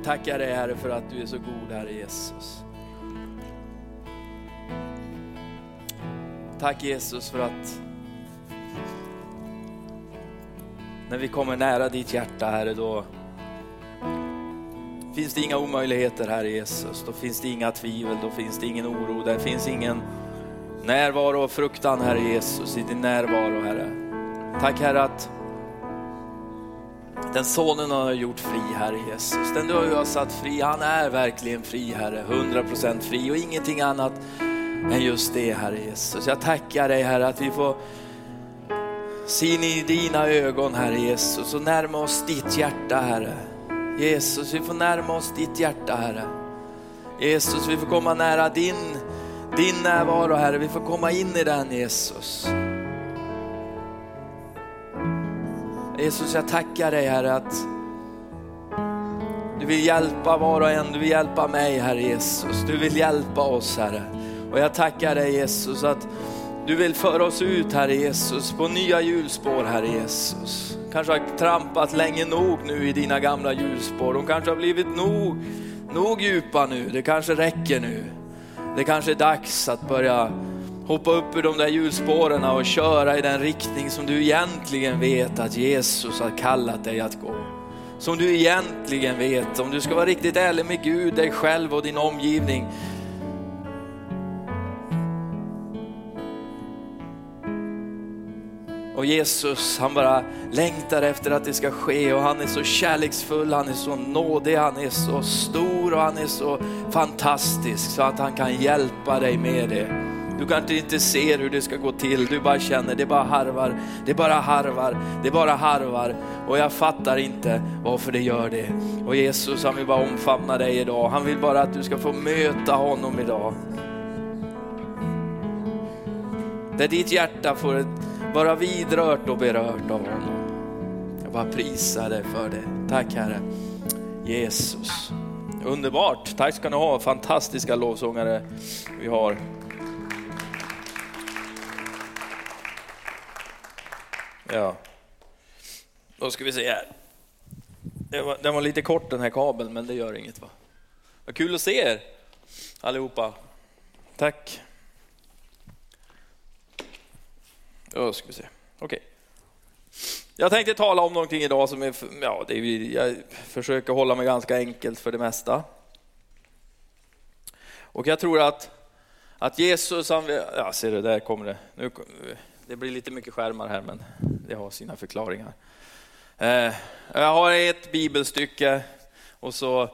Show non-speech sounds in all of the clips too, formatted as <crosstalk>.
Vi tackar dig Herre för att du är så god Herre Jesus. Tack Jesus för att när vi kommer nära ditt hjärta Herre då finns det inga omöjligheter Herre Jesus. Då finns det inga tvivel, då finns det ingen oro, där finns ingen närvaro och fruktan Herre Jesus i din närvaro Herre. Tack Herre att den sonen har gjort fri, Herre Jesus. Den du har satt fri, han är verkligen fri, Herre. 100% fri och ingenting annat än just det, Herre Jesus. Jag tackar dig, Herre, att vi får se in i dina ögon, Herre Jesus, och närma oss ditt hjärta, Herre. Jesus, vi får närma oss ditt hjärta, Herre. Jesus, vi får komma nära din, din närvaro, Herre. Vi får komma in i den, Jesus. Jesus, jag tackar dig Herre att du vill hjälpa var och en, du vill hjälpa mig Herre Jesus. Du vill hjälpa oss Herre. Och jag tackar dig Jesus att du vill föra oss ut Herre Jesus på nya hjulspår Herre Jesus. Kanske har trampat länge nog nu i dina gamla hjulspår. De kanske har blivit nog, nog djupa nu. Det kanske räcker nu. Det kanske är dags att börja hoppa upp ur de där hjulspåren och köra i den riktning som du egentligen vet att Jesus har kallat dig att gå. Som du egentligen vet, om du ska vara riktigt ärlig med Gud, dig själv och din omgivning. Och Jesus han bara längtar efter att det ska ske och han är så kärleksfull, han är så nådig, han är så stor och han är så fantastisk så att han kan hjälpa dig med det. Du kanske inte ser hur det ska gå till, du bara känner det bara harvar, det bara harvar, det bara harvar och jag fattar inte varför det gör det. Och Jesus han vill bara omfamna dig idag, han vill bara att du ska få möta honom idag. Där ditt hjärta får vara vidrört och berört av honom. Jag bara prisar dig för det. Tack Herre. Jesus. Underbart, tack ska ni ha, fantastiska lovsångare vi har. Ja, då ska vi se här. Den var, den var lite kort den här kabeln, men det gör inget va? Vad kul att se er allihopa. Tack. Då ska vi se. Okej. Jag tänkte tala om någonting idag som är, ja, det är, jag försöker hålla mig ganska enkelt för det mesta. Och jag tror att, att Jesus, han, ja ser du, där kommer det. Nu, det blir lite mycket skärmar här, men det har sina förklaringar. Eh, jag har ett bibelstycke och så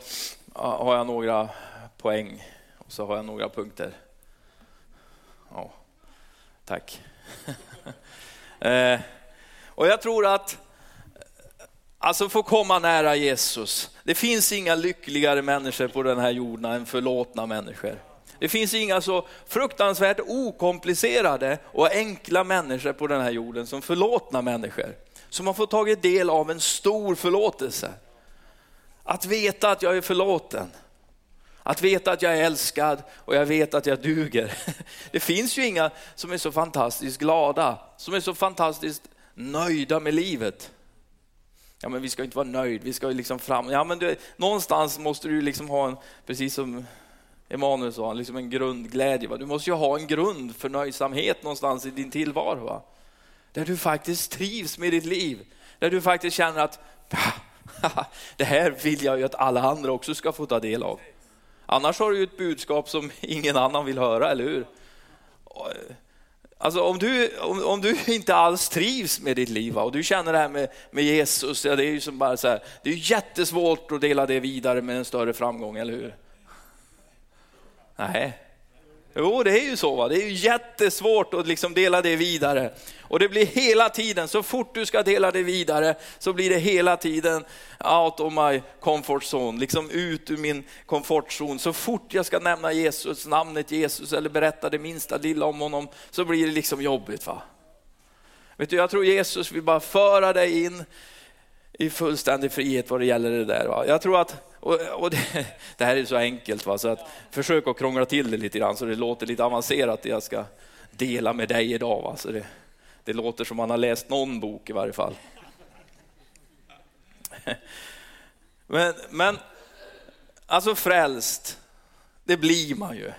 har jag några poäng och så har jag några punkter. Ja, tack. <laughs> Eh, och jag tror att Alltså få komma nära Jesus. Det finns inga lyckligare människor på den här jorden än förlåtna människor. Det finns inga så fruktansvärt okomplicerade och enkla människor på den här jorden som förlåtna människor. Som har fått tagit del av en stor förlåtelse. Att veta att jag är förlåten. Att veta att jag är älskad och jag vet att jag duger. <laughs> Det finns ju inga som är så fantastiskt glada, som är så fantastiskt nöjda med livet. Ja men vi ska inte vara nöjd, vi ska liksom fram. Ja men du, någonstans måste du liksom ha en, precis som Emanuel sa, liksom en grundglädje. Va? Du måste ju ha en grund för nöjsamhet någonstans i din tillvaro. Va? Där du faktiskt trivs med ditt liv. Där du faktiskt känner att <laughs> det här vill jag ju att alla andra också ska få ta del av. Annars har du ju ett budskap som <laughs> ingen annan vill höra, eller hur? Alltså om du, om, om du inte alls trivs med ditt liv och du känner det här med, med Jesus, ja, det är ju som bara så här, det är jättesvårt att dela det vidare med en större framgång, eller hur? Nej, Jo, det är ju så. Va? Det är ju jättesvårt att liksom dela det vidare. Och det blir hela tiden, så fort du ska dela det vidare, så blir det hela tiden out of my comfort zone, liksom ut ur min komfortzon. Så fort jag ska nämna Jesus, namnet Jesus eller berätta det minsta lilla om honom, så blir det liksom jobbigt. Va? Vet du, jag tror Jesus vill bara föra dig in i fullständig frihet vad det gäller det där. Va? Jag tror att, och, och det, det, här är så enkelt, va? så att försök att krångla till det lite grann så det låter lite avancerat det jag ska dela med dig idag. Va? Så det, det låter som man har läst någon bok i varje fall. Men, men alltså frälst, det blir man ju.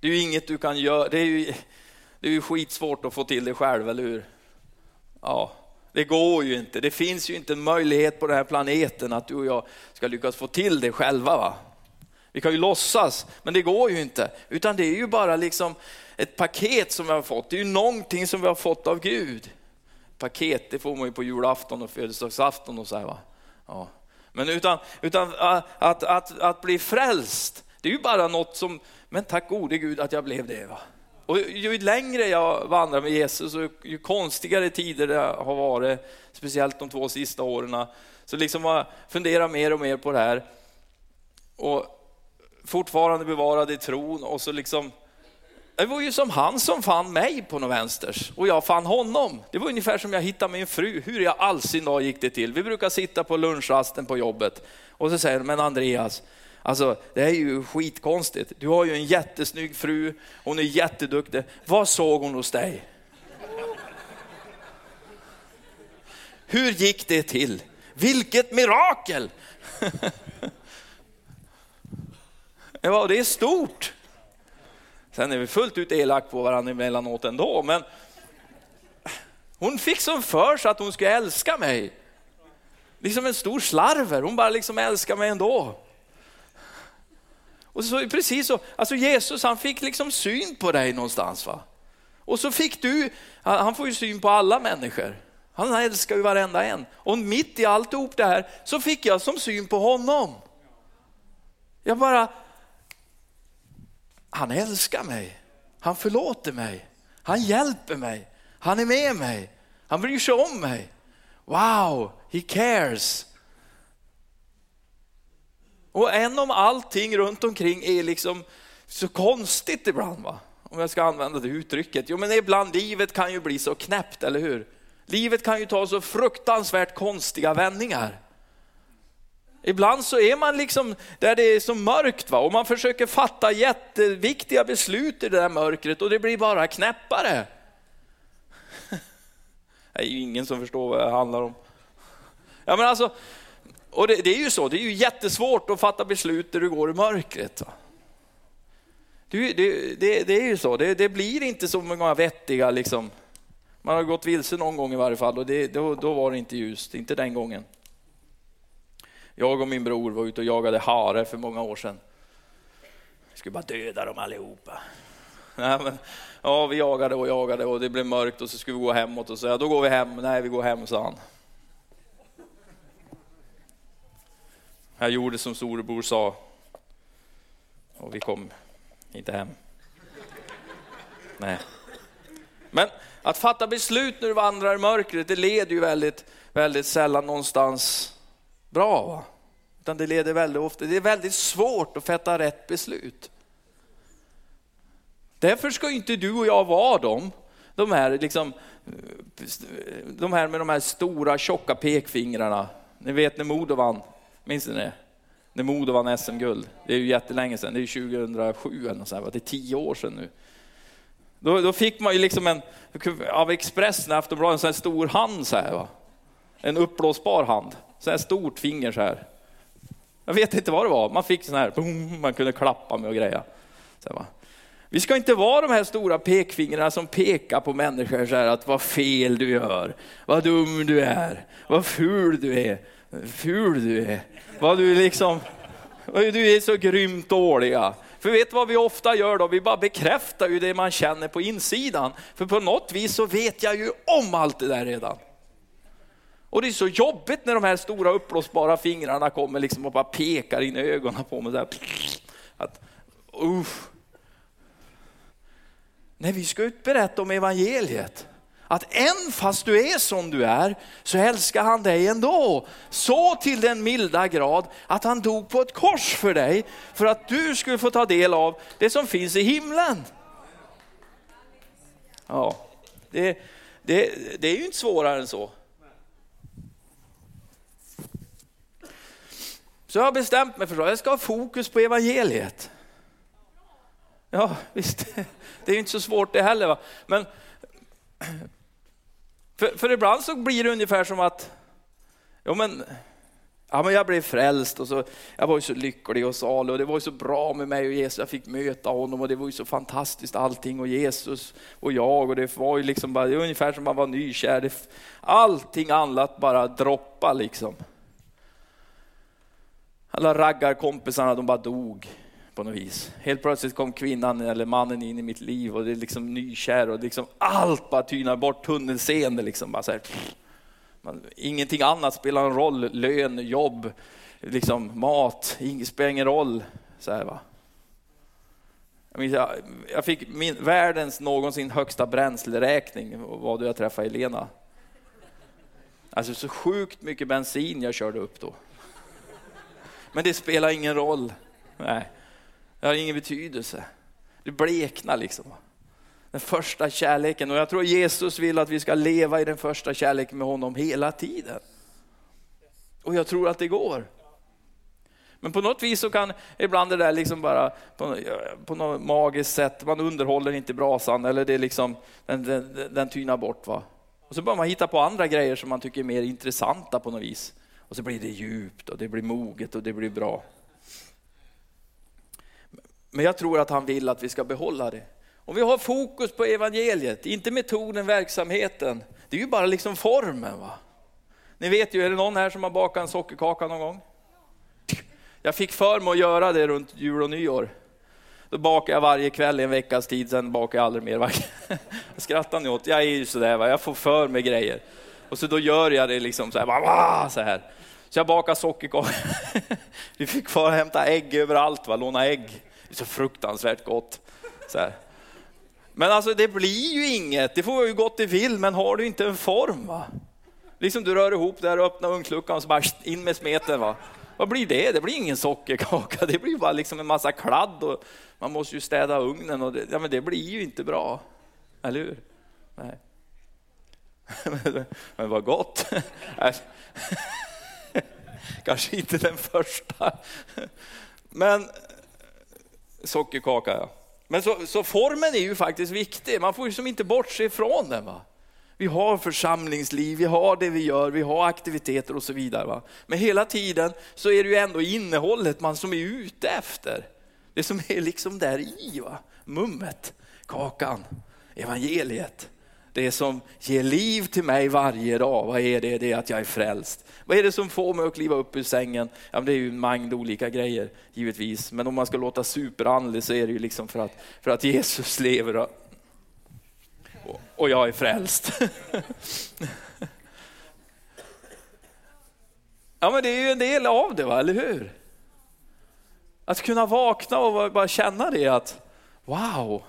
Det är ju inget du kan göra, det är ju, det är ju skitsvårt att få till det själv, eller hur? Ja, det går ju inte. Det finns ju inte en möjlighet på den här planeten att du och jag ska lyckas få till det själva. Va? Vi kan ju låtsas, men det går ju inte. Utan det är ju bara liksom ett paket som vi har fått. Det är ju någonting som vi har fått av Gud. Paket, det får man ju på julafton och födelsedagsafton och så här, va. Ja. Men utan, utan att, att, att, att, bli frälst, det är ju bara något som, men tack gode Gud att jag blev det. Va? Och ju längre jag vandrar med Jesus och ju konstigare tider det har varit, speciellt de två sista åren, så liksom jag funderar mer och mer på det här. Och fortfarande bevarad i tron och så liksom det var ju som han som fann mig på något vänsters och jag fann honom. Det var ungefär som jag hittade min fru. Hur i all sin dag gick det till? Vi brukar sitta på lunchrasten på jobbet och så säger de, men Andreas, alltså det är ju skitkonstigt. Du har ju en jättesnygg fru, hon är jätteduktig. Vad såg hon hos dig? Hur gick det till? Vilket mirakel! <laughs> ja, det är stort. Sen är vi fullt ut elak på varandra emellanåt ändå, men hon fick som för sig att hon skulle älska mig. Liksom en stor slarver, hon bara liksom älskar mig ändå. Och så precis så, alltså Jesus han fick liksom syn på dig någonstans va. Och så fick du, han får ju syn på alla människor. Han älskar ju varenda en. Och mitt i alltihop det här så fick jag som syn på honom. Jag bara, han älskar mig. Han förlåter mig. Han hjälper mig. Han är med mig. Han bryr sig om mig. Wow, he cares. Och än om allting runt omkring är liksom så konstigt ibland, va? om jag ska använda det uttrycket. Jo, men ibland livet kan ju bli så knäppt, eller hur? Livet kan ju ta så fruktansvärt konstiga vändningar. Ibland så är man liksom där det är så mörkt va? och man försöker fatta jätteviktiga beslut i det där mörkret och det blir bara knäppare. <laughs> Det är ju ingen som förstår vad det handlar om. Ja, men alltså, och det, det är ju så, det är ju jättesvårt att fatta beslut när du går i mörkret. Va? Det, det, det, det är ju så, det, blir inte så många vettiga liksom. Man har gått vilse någon gång i varje fall och då, då var det inte ljust, inte den gången. Jag och min bror var ute och jagade hare för många år sedan. Vi skulle bara döda dem allihopa. Nej, men, ja, vi jagade och jagade och det blev mörkt och så skulle vi gå hemåt och så ja, då går vi hem. Nej, vi går hem, sa han. Jag gjorde som storebror sa och vi kom inte hem. Nej. Men att fatta beslut när du vandrar i mörkret, det leder ju väldigt, väldigt sällan någonstans bra. Va? Utan det leder väldigt ofta, det är väldigt svårt att fatta rätt beslut. Därför ska inte du och jag vara dem, de här, liksom, de här med de här stora tjocka pekfingrarna. Ni vet när Modo vann, minns ni det? När Modo vann SM-guld. Det är ju jättelänge sedan, det är 2007 eller något sånt, det är tio år sedan nu. Då, då, fick man ju liksom en, av Expressen, Aftonbladet, en sån här stor hand så här. Va? En uppblåsbar hand, så här stort finger så här. Jag vet inte vad det var, man fick sån här, boom, man kunde klappa med och greja. Så här, vi ska inte vara de här stora pekfingrarna som pekar på människor så här att vad fel du gör, vad dum du är, vad ful du är, ful du är, vad du liksom, du är så grymt dåliga. För vet du vad vi ofta gör då? Vi bara bekräftar ju det man känner på insidan. För på något vis så vet jag ju om allt det där redan. Och det är så jobbigt när de här stora uppblåsbara fingrarna kommer liksom och bara pekar in i ögonen på mig. Så här. Att, usch. Nej, vi ska ut berätta om evangeliet. Att än fast du är som du är så älskar han dig ändå. Så till den milda grad att han dog på ett kors för dig för att du skulle få ta del av det som finns i himlen. Ja, det, det, det är ju inte svårare än så. Så jag har bestämt mig för att jag ska ha fokus på evangeliet. Ja, visst, <laughs> det är ju inte så svårt det heller. Va? Men för, för ibland så blir det ungefär som att, ja men, ja men jag blev frälst och så, jag var ju så lycklig och salig och det var ju så bra med mig och Jesus, jag fick möta honom och det var ju så fantastiskt allting och Jesus och jag och det var ju liksom bara, det var ungefär som man var nykär. Det, allting annat bara droppa liksom. Alla raggarkompisarna de bara dog på något vis. Helt plötsligt kom kvinnan eller mannen in i mitt liv och det är liksom nykär och liksom allt bara tynar bort, tunnelseende liksom. Bara så här, man, ingenting annat spelar en roll, lön, jobb, liksom mat, inget spelar ingen roll. Så här, va? Jag, jag, fick min, världens någonsin högsta bränsleräkning var då jag träffade Elena. Alltså så sjukt mycket bensin jag körde upp då. Men det spelar ingen roll. Nej. Det har ingen betydelse. Det bleknar liksom. Den första kärleken och jag tror Jesus vill att vi ska leva i den första kärleken med honom hela tiden. Och jag tror att det går. Men på något vis så kan ibland det där liksom bara på, på något magiskt sätt, man underhåller inte brasan eller det liksom, den, den, den tynar bort. Va? Och så börjar man hitta på andra grejer som man tycker är mer intressanta på något vis. Och så blir det djupt och det blir moget och det blir bra. Men jag tror att han vill att vi ska behålla det. Om vi har fokus på evangeliet, inte metoden, verksamheten. Det är ju bara liksom formen. Va? Ni vet ju, är det någon här som har bakat en sockerkaka någon gång? Jag fick för mig att göra det runt jul och nyår. Då bakar jag varje kväll i en veckas tid, sen bakar jag aldrig mer. <laughs> Vad skrattar ni åt? Jag är ju sådär, va? jag får för mig grejer. Och så då gör jag det liksom så här. Så, här. så jag bakar sockerkaka. <laughs> Vi fick fara och hämta ägg överallt, va? låna ägg. Det är så fruktansvärt gott. Så här. Men alltså det blir ju inget, det får ju gott det vill, men har du inte en form va? Liksom du rör ihop där och öppnar ugnsluckan och så bara in med smeten va. Vad blir det? Det blir ingen sockerkaka, <laughs> det blir bara liksom en massa kladd och man måste ju städa ugnen och det, ja, men det blir ju inte bra. Eller hur? Nej. <laughs> Men vad gott. <laughs> Kanske inte den första. Men Sockerkaka, ja. Men så, så, formen är ju faktiskt viktig, man får ju som inte bortse ifrån den. Va? Vi har församlingsliv, vi har det vi gör, vi har aktiviteter och så vidare. Va? Men hela tiden så är det ju ändå innehållet man som är ute efter. Det som är liksom där i, va? mummet, kakan, evangeliet. Det som ger liv till mig varje dag, vad är det? Det är att jag är frälst. Vad är det som får mig att kliva upp ur sängen? Ja, det är ju en mängd olika grejer givetvis. Men om man ska låta superandlig så är det ju liksom för att, för att Jesus lever och, och jag är frälst. <laughs> Ja men det är ju en del av det, va? eller hur? Att kunna vakna och bara känna det att wow,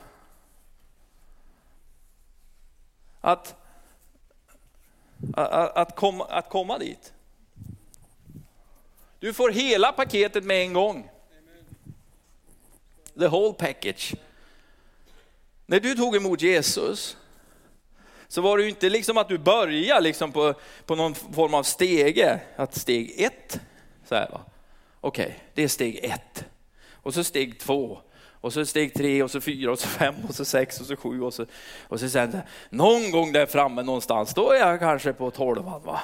att, att, att, komma, att komma dit. Du får hela paketet med en gång. The whole package. När du tog emot Jesus så var det ju inte liksom att du började liksom på, på någon form av stege, att steg ett, så här va. Okej, okay, det är steg ett. Och så steg två, och så steg tre och så fyra och så fem och så sex och så sju och så, och så sen någon gång där framme någonstans, då är jag kanske på tolvan va.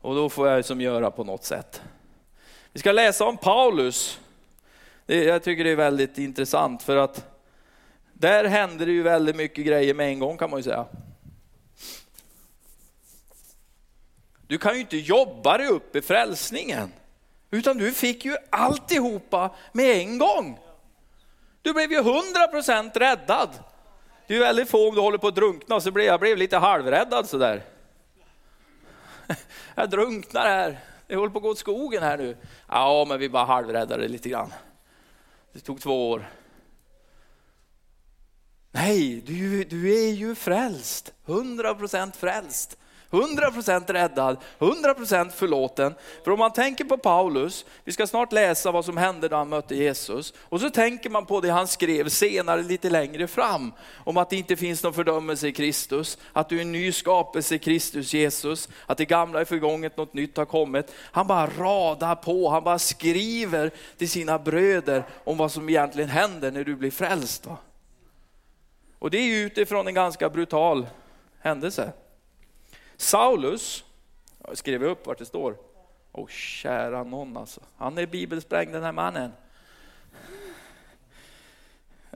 Och då får jag som göra på något sätt. Vi ska läsa om Paulus. Det, jag tycker det är väldigt intressant för att där händer det ju väldigt mycket grejer med en gång kan man ju säga. Du kan ju inte jobba dig upp i frälsningen, utan du fick ju alltihopa med en gång. Du blev ju 100% räddad. Det är väldigt få om du håller på att drunkna, så blev jag blev lite halvräddad sådär. <laughs> Jag drunknar här, jag håller på att gå åt skogen här nu. Ja, men vi bara halvräddade lite grann. Det tog två år. Nej, du, du är ju frälst, 100% frälst. 100% räddad, 100% förlåten. För om man tänker på Paulus, vi ska snart läsa vad som hände när han mötte Jesus. Och så tänker man på det han skrev senare lite längre fram. Om att det inte finns någon fördömelse i Kristus, att du är en ny skapelse i Kristus Jesus, att det gamla är förgånget, något nytt har kommit. Han bara radar på, han bara skriver till sina bröder om vad som egentligen händer när du blir frälst. Va? Och det är utifrån en ganska brutal händelse. Saulus, jag skrev upp vart det står. Åh kära någon alltså, han är bibelsprängd den här mannen.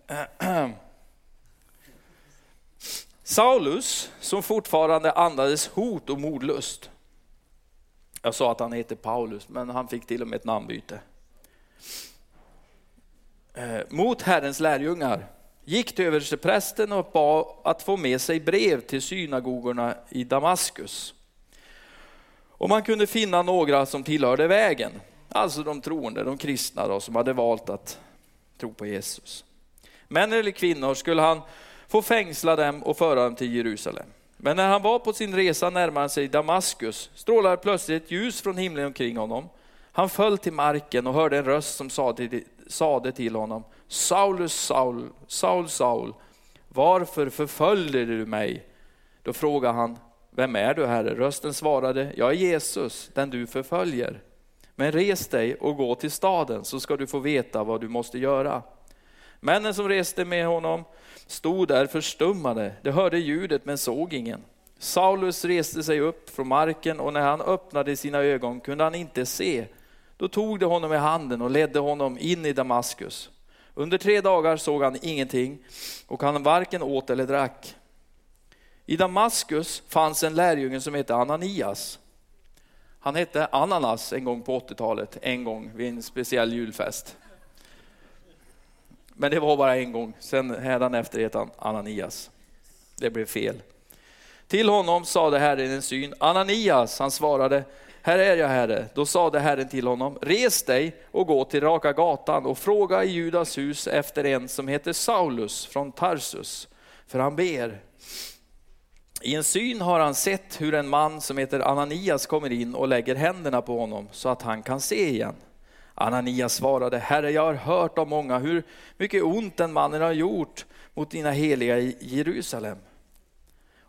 <clears throat> Saulus som fortfarande andades hot och mordlust. Jag sa att han heter Paulus, men han fick till och med ett namnbyte. Eh, mot Herrens lärjungar gick till översteprästen och bad att få med sig brev till synagogorna i Damaskus. Och man kunde finna några som tillhörde vägen, alltså de troende, de kristna då, som hade valt att tro på Jesus. Män eller kvinnor skulle han få fängsla dem och föra dem till Jerusalem. Men när han var på sin resa närmare sig Damaskus strålade plötsligt ett ljus från himlen omkring honom. Han föll till marken och hörde en röst som sade till honom, Saulus, Saul, Saul, Saul, varför förföljer du mig? Då frågade han, vem är du Herre? Rösten svarade, jag är Jesus, den du förföljer. Men res dig och gå till staden så ska du få veta vad du måste göra. Männen som reste med honom stod där förstummade, de hörde ljudet men såg ingen. Saulus reste sig upp från marken och när han öppnade sina ögon kunde han inte se. Då tog de honom i handen och ledde honom in i Damaskus. Under tre dagar såg han ingenting och han varken åt eller drack. I Damaskus fanns en lärjunge som hette Ananias. Han hette Ananas en gång på 80-talet, en gång vid en speciell julfest. Men det var bara en gång, sen hädanefter hette han Ananias. Det blev fel. Till honom sade Herren en syn, Ananias, han svarade, här är jag Herre. Då sade Herren till honom, res dig och gå till Raka gatan och fråga i Judas hus efter en som heter Saulus från Tarsus, för han ber. I en syn har han sett hur en man som heter Ananias kommer in och lägger händerna på honom så att han kan se igen. Ananias svarade, Herre jag har hört av många hur mycket ont den mannen har gjort mot dina heliga i Jerusalem.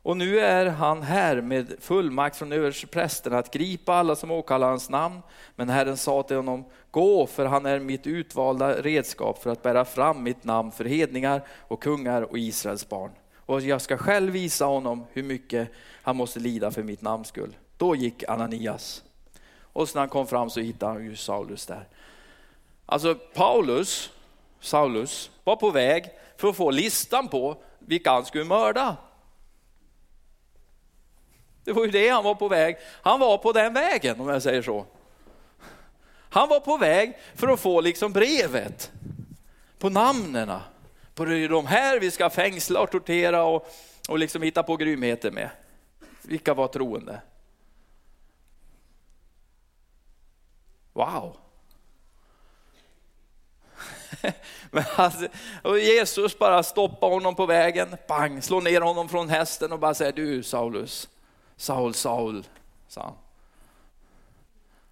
Och nu är han här med fullmakt från översteprästen att gripa alla som åkallar hans namn. Men Herren sa till honom, gå för han är mitt utvalda redskap för att bära fram mitt namn för hedningar och kungar och Israels barn. Och jag ska själv visa honom hur mycket han måste lida för mitt namns skull. Då gick Ananias. Och när han kom fram så hittade han ju Saulus där. Alltså Paulus, Saulus, var på väg för att få listan på vilka han skulle mörda. Det var ju det han var på väg. Han var på den vägen om jag säger så. Han var på väg för att få liksom brevet på namnen. På de här vi ska fängsla och tortera och, och liksom hitta på grymheter med. Vilka var troende? Wow. <laughs> Men alltså, och Jesus bara stoppar honom på vägen, bang, slår ner honom från hästen och bara säger du Saulus, Saul, Saul, sa han.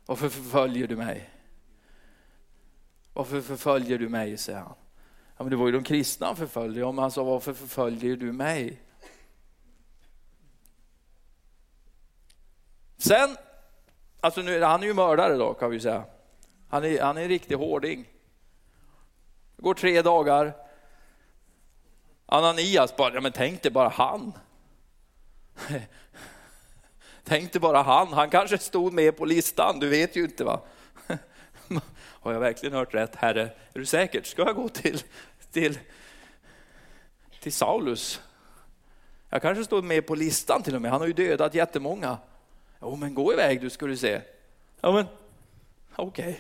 Varför förföljer du mig? Varför förföljer du mig, säger han. Ja, men det var ju de kristna han förföljde. Ja, men han sa, varför förföljer du mig? Sen, alltså nu, han är ju mördare då kan vi säga. Han är, han är en riktig hårding. Det går tre dagar. Ananias bara, ja men tänk dig bara han. <laughs> Tänk dig bara han, han kanske stod med på listan, du vet ju inte va. <laughs> Har jag verkligen hört rätt Herre? Är du säker? Ska jag gå till, till, till Saulus? Jag kanske stod med på listan till och med, han har ju dödat jättemånga. Jo men gå iväg du ska du se. Ja men okej. Okay.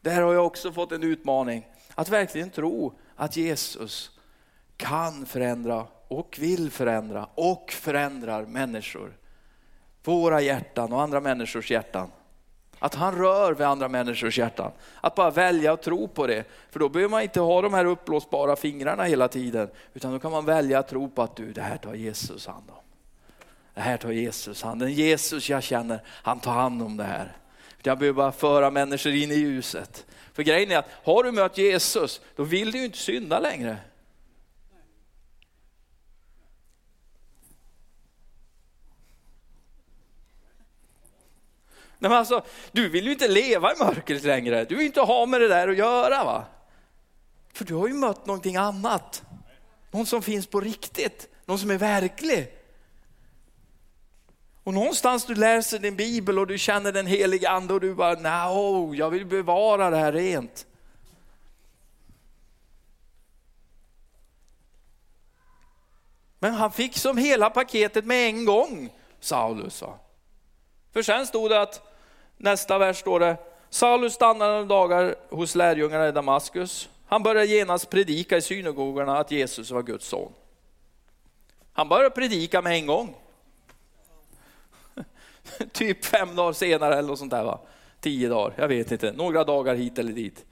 Där har jag också fått en utmaning, att verkligen tro att Jesus kan förändra och vill förändra och förändrar människor. Våra hjärtan och andra människors hjärtan. Att han rör vid andra människors hjärtan. Att bara välja och tro på det. För då behöver man inte ha de här uppblåsbara fingrarna hela tiden. Utan då kan man välja att tro på att du, det här tar Jesus hand om. Det här tar Jesus hand om. Den Jesus jag känner, han tar hand om det här. Jag behöver bara föra människor in i ljuset. För grejen är att har du mött Jesus, då vill du ju inte synda längre. Nej, men alltså, du vill ju inte leva i mörkret längre. Du vill inte ha med det där att göra. va? För du har ju mött någonting annat. Någon som finns på riktigt, någon som är verklig. Och någonstans du läser din bibel och du känner den helige ande och du bara, no, jag vill bevara det här rent. Men han fick som hela paketet med en gång, Saulus. sa. För sen stod det att, nästa vers står det, Saulus stannade några dagar hos lärjungarna i Damaskus. Han började genast predika i synagogorna att Jesus var Guds son. Han började predika med en gång. <laughs> typ fem dagar senare eller något sånt där va. Tio dagar, jag vet inte, några dagar hit eller dit.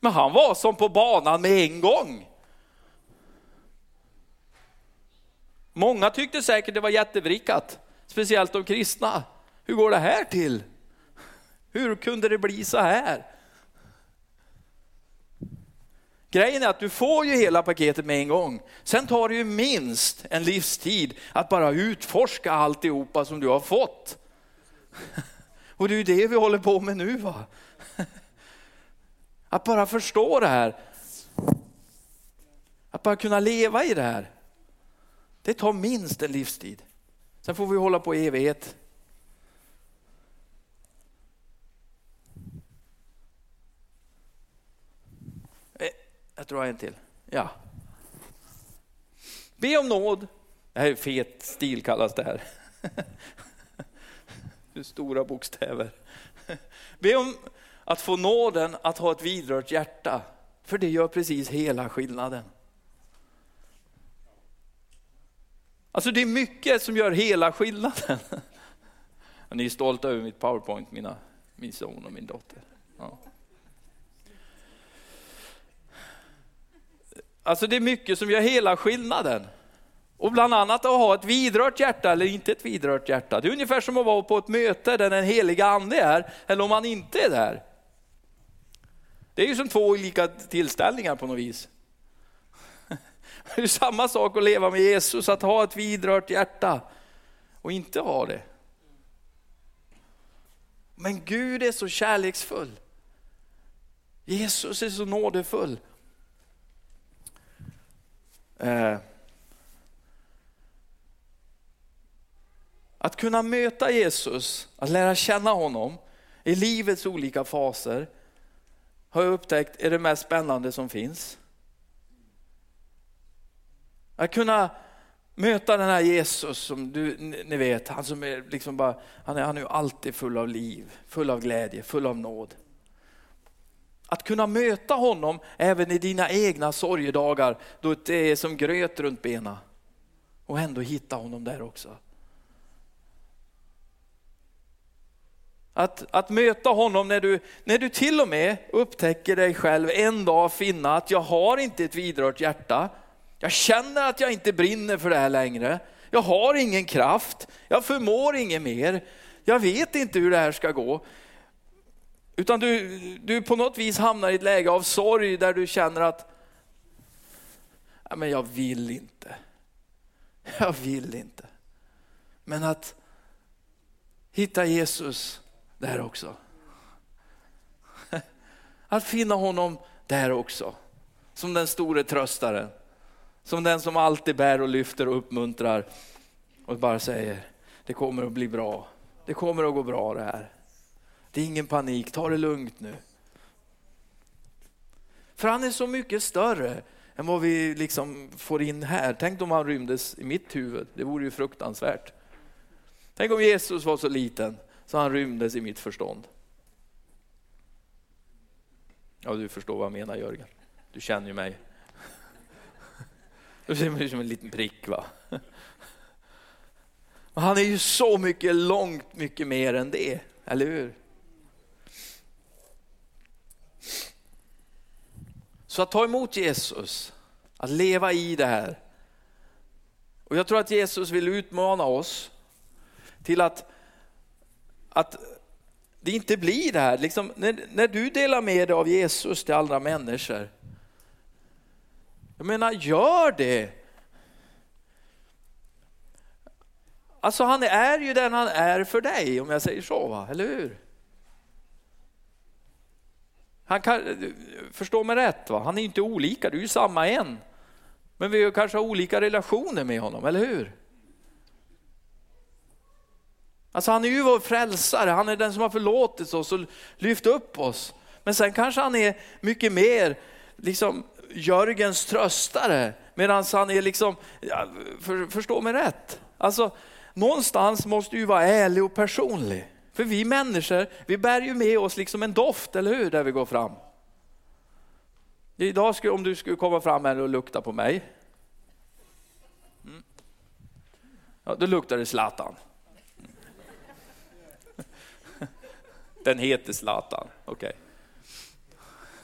Men han var som på banan med en gång. Många tyckte säkert det var jättevrickat, speciellt de kristna. Hur går det här till? Hur kunde det bli så här? Grejen är att du får ju hela paketet med en gång. Sen tar det ju minst en livstid att bara utforska alltihopa som du har fått. <laughs> Och det är ju det vi håller på med nu. va? <laughs> Att bara förstå det här. Att bara kunna leva i det här. Det tar minst en livstid. Sen får vi hålla på i evighet. Eh, jag tror jag har en till. Ja. Be om nåd. Det här är fet stil kallas det här. <laughs> Det Stora bokstäver. Be om att få nåden att ha ett vidrört hjärta. För det gör precis hela skillnaden. Alltså det är mycket som gör hela skillnaden. <laughs> Ni är stolta över mitt powerpoint, mina, min son och min dotter. Ja. Alltså det är mycket som gör hela skillnaden. Och bland annat att ha ett vidrört hjärta eller inte ett vidrört hjärta. Det är ungefär som att vara på ett möte där den heliga ande är, eller om man inte är där. Det är ju som två olika tillställningar på något vis. <laughs> Det är samma sak att leva med Jesus, att ha ett vidrört hjärta och inte ha det. Men Gud är så kärleksfull. Jesus är så nådefull. Eh, att kunna möta Jesus, att lära känna honom i livets olika faser har jag upptäckt är det mest spännande som finns. Att kunna möta den här Jesus som du, ni vet, han som är liksom bara, han är, han är ju alltid full av liv, full av glädje, full av nåd. Att kunna möta honom även i dina egna sorgedagar då det är som gröt runt benen och ändå hitta honom där också. Att, att möta honom när du, när du till och med upptäcker dig själv en dag finna att jag har inte ett vidrört hjärta. Jag känner att jag inte brinner för det här längre. Jag har ingen kraft, jag förmår inget mer. Jag vet inte hur det här ska gå. Utan du, du på något vis hamnar i ett läge av sorg där du känner att men jag vill inte. Jag vill inte. Men att hitta Jesus där också. <laughs> Att finna honom där också. Som den store tröstaren. Som den som alltid bär och lyfter och uppmuntrar och bara säger, det kommer att bli bra. Det kommer att gå bra det här. Det är ingen panik, ta det lugnt nu. För han är så mycket större än vad vi liksom får in här. Tänk om han rymdes i mitt huvud, det vore ju fruktansvärt. Tänk om Jesus var så liten så han rymdes i mitt förstånd. Ja, du förstår vad jag menar Jörgen. Du känner ju mig. Du ser mig som en liten prick va. Men han är ju så mycket, långt mycket mer än det, eller hur? Så att ta emot Jesus, att leva i det här. Och jag tror att Jesus vill utmana oss till att, att det inte blir det här, liksom, när, när du delar med dig av Jesus till andra människor. Jag menar, gör det. Alltså han är ju den han är för dig om jag säger så, va? eller hur? Han kan, förstå mig rätt, va? han är inte olika, du är ju samma en. Men vi kanske har olika relationer med honom, eller hur? Alltså han är ju vår frälsare, han är den som har förlåtit oss och lyft upp oss. Men sen kanske han är mycket mer liksom Jörgens tröstare, medan han är liksom, ja, för, förstå mig rätt. Alltså någonstans måste du vara ärlig och personlig. För vi människor, vi bär ju med oss liksom en doft, eller hur, där vi går fram. Idag skulle, om du skulle komma fram här och lukta på mig. Mm. Ja, då luktar det Zlatan. <laughs> Den heter Zlatan, okej.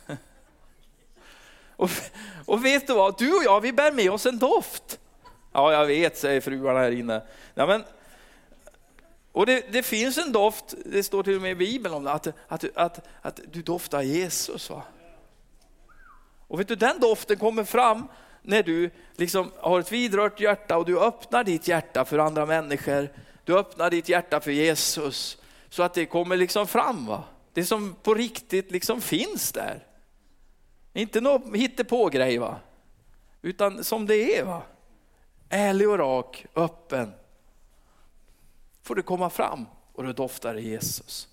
Okay. <laughs> Och, och vet du vad, du och jag vi bär med oss en doft. Ja, jag vet, säger fruarna här inne. Ja, men, och det, det, finns en doft, det står till och med i Bibeln om det, att, att, att, att du doftar Jesus. Va? Och vet du, den doften kommer fram när du liksom har ett vidrört hjärta och du öppnar ditt hjärta för andra människor. Du öppnar ditt hjärta för Jesus så att det kommer liksom fram. Va? Det som på riktigt liksom finns där. Inte någon hittepå-grej, va? utan som det är. Va? Ärlig och rak, öppen. Får du komma fram och du doftar det Jesus.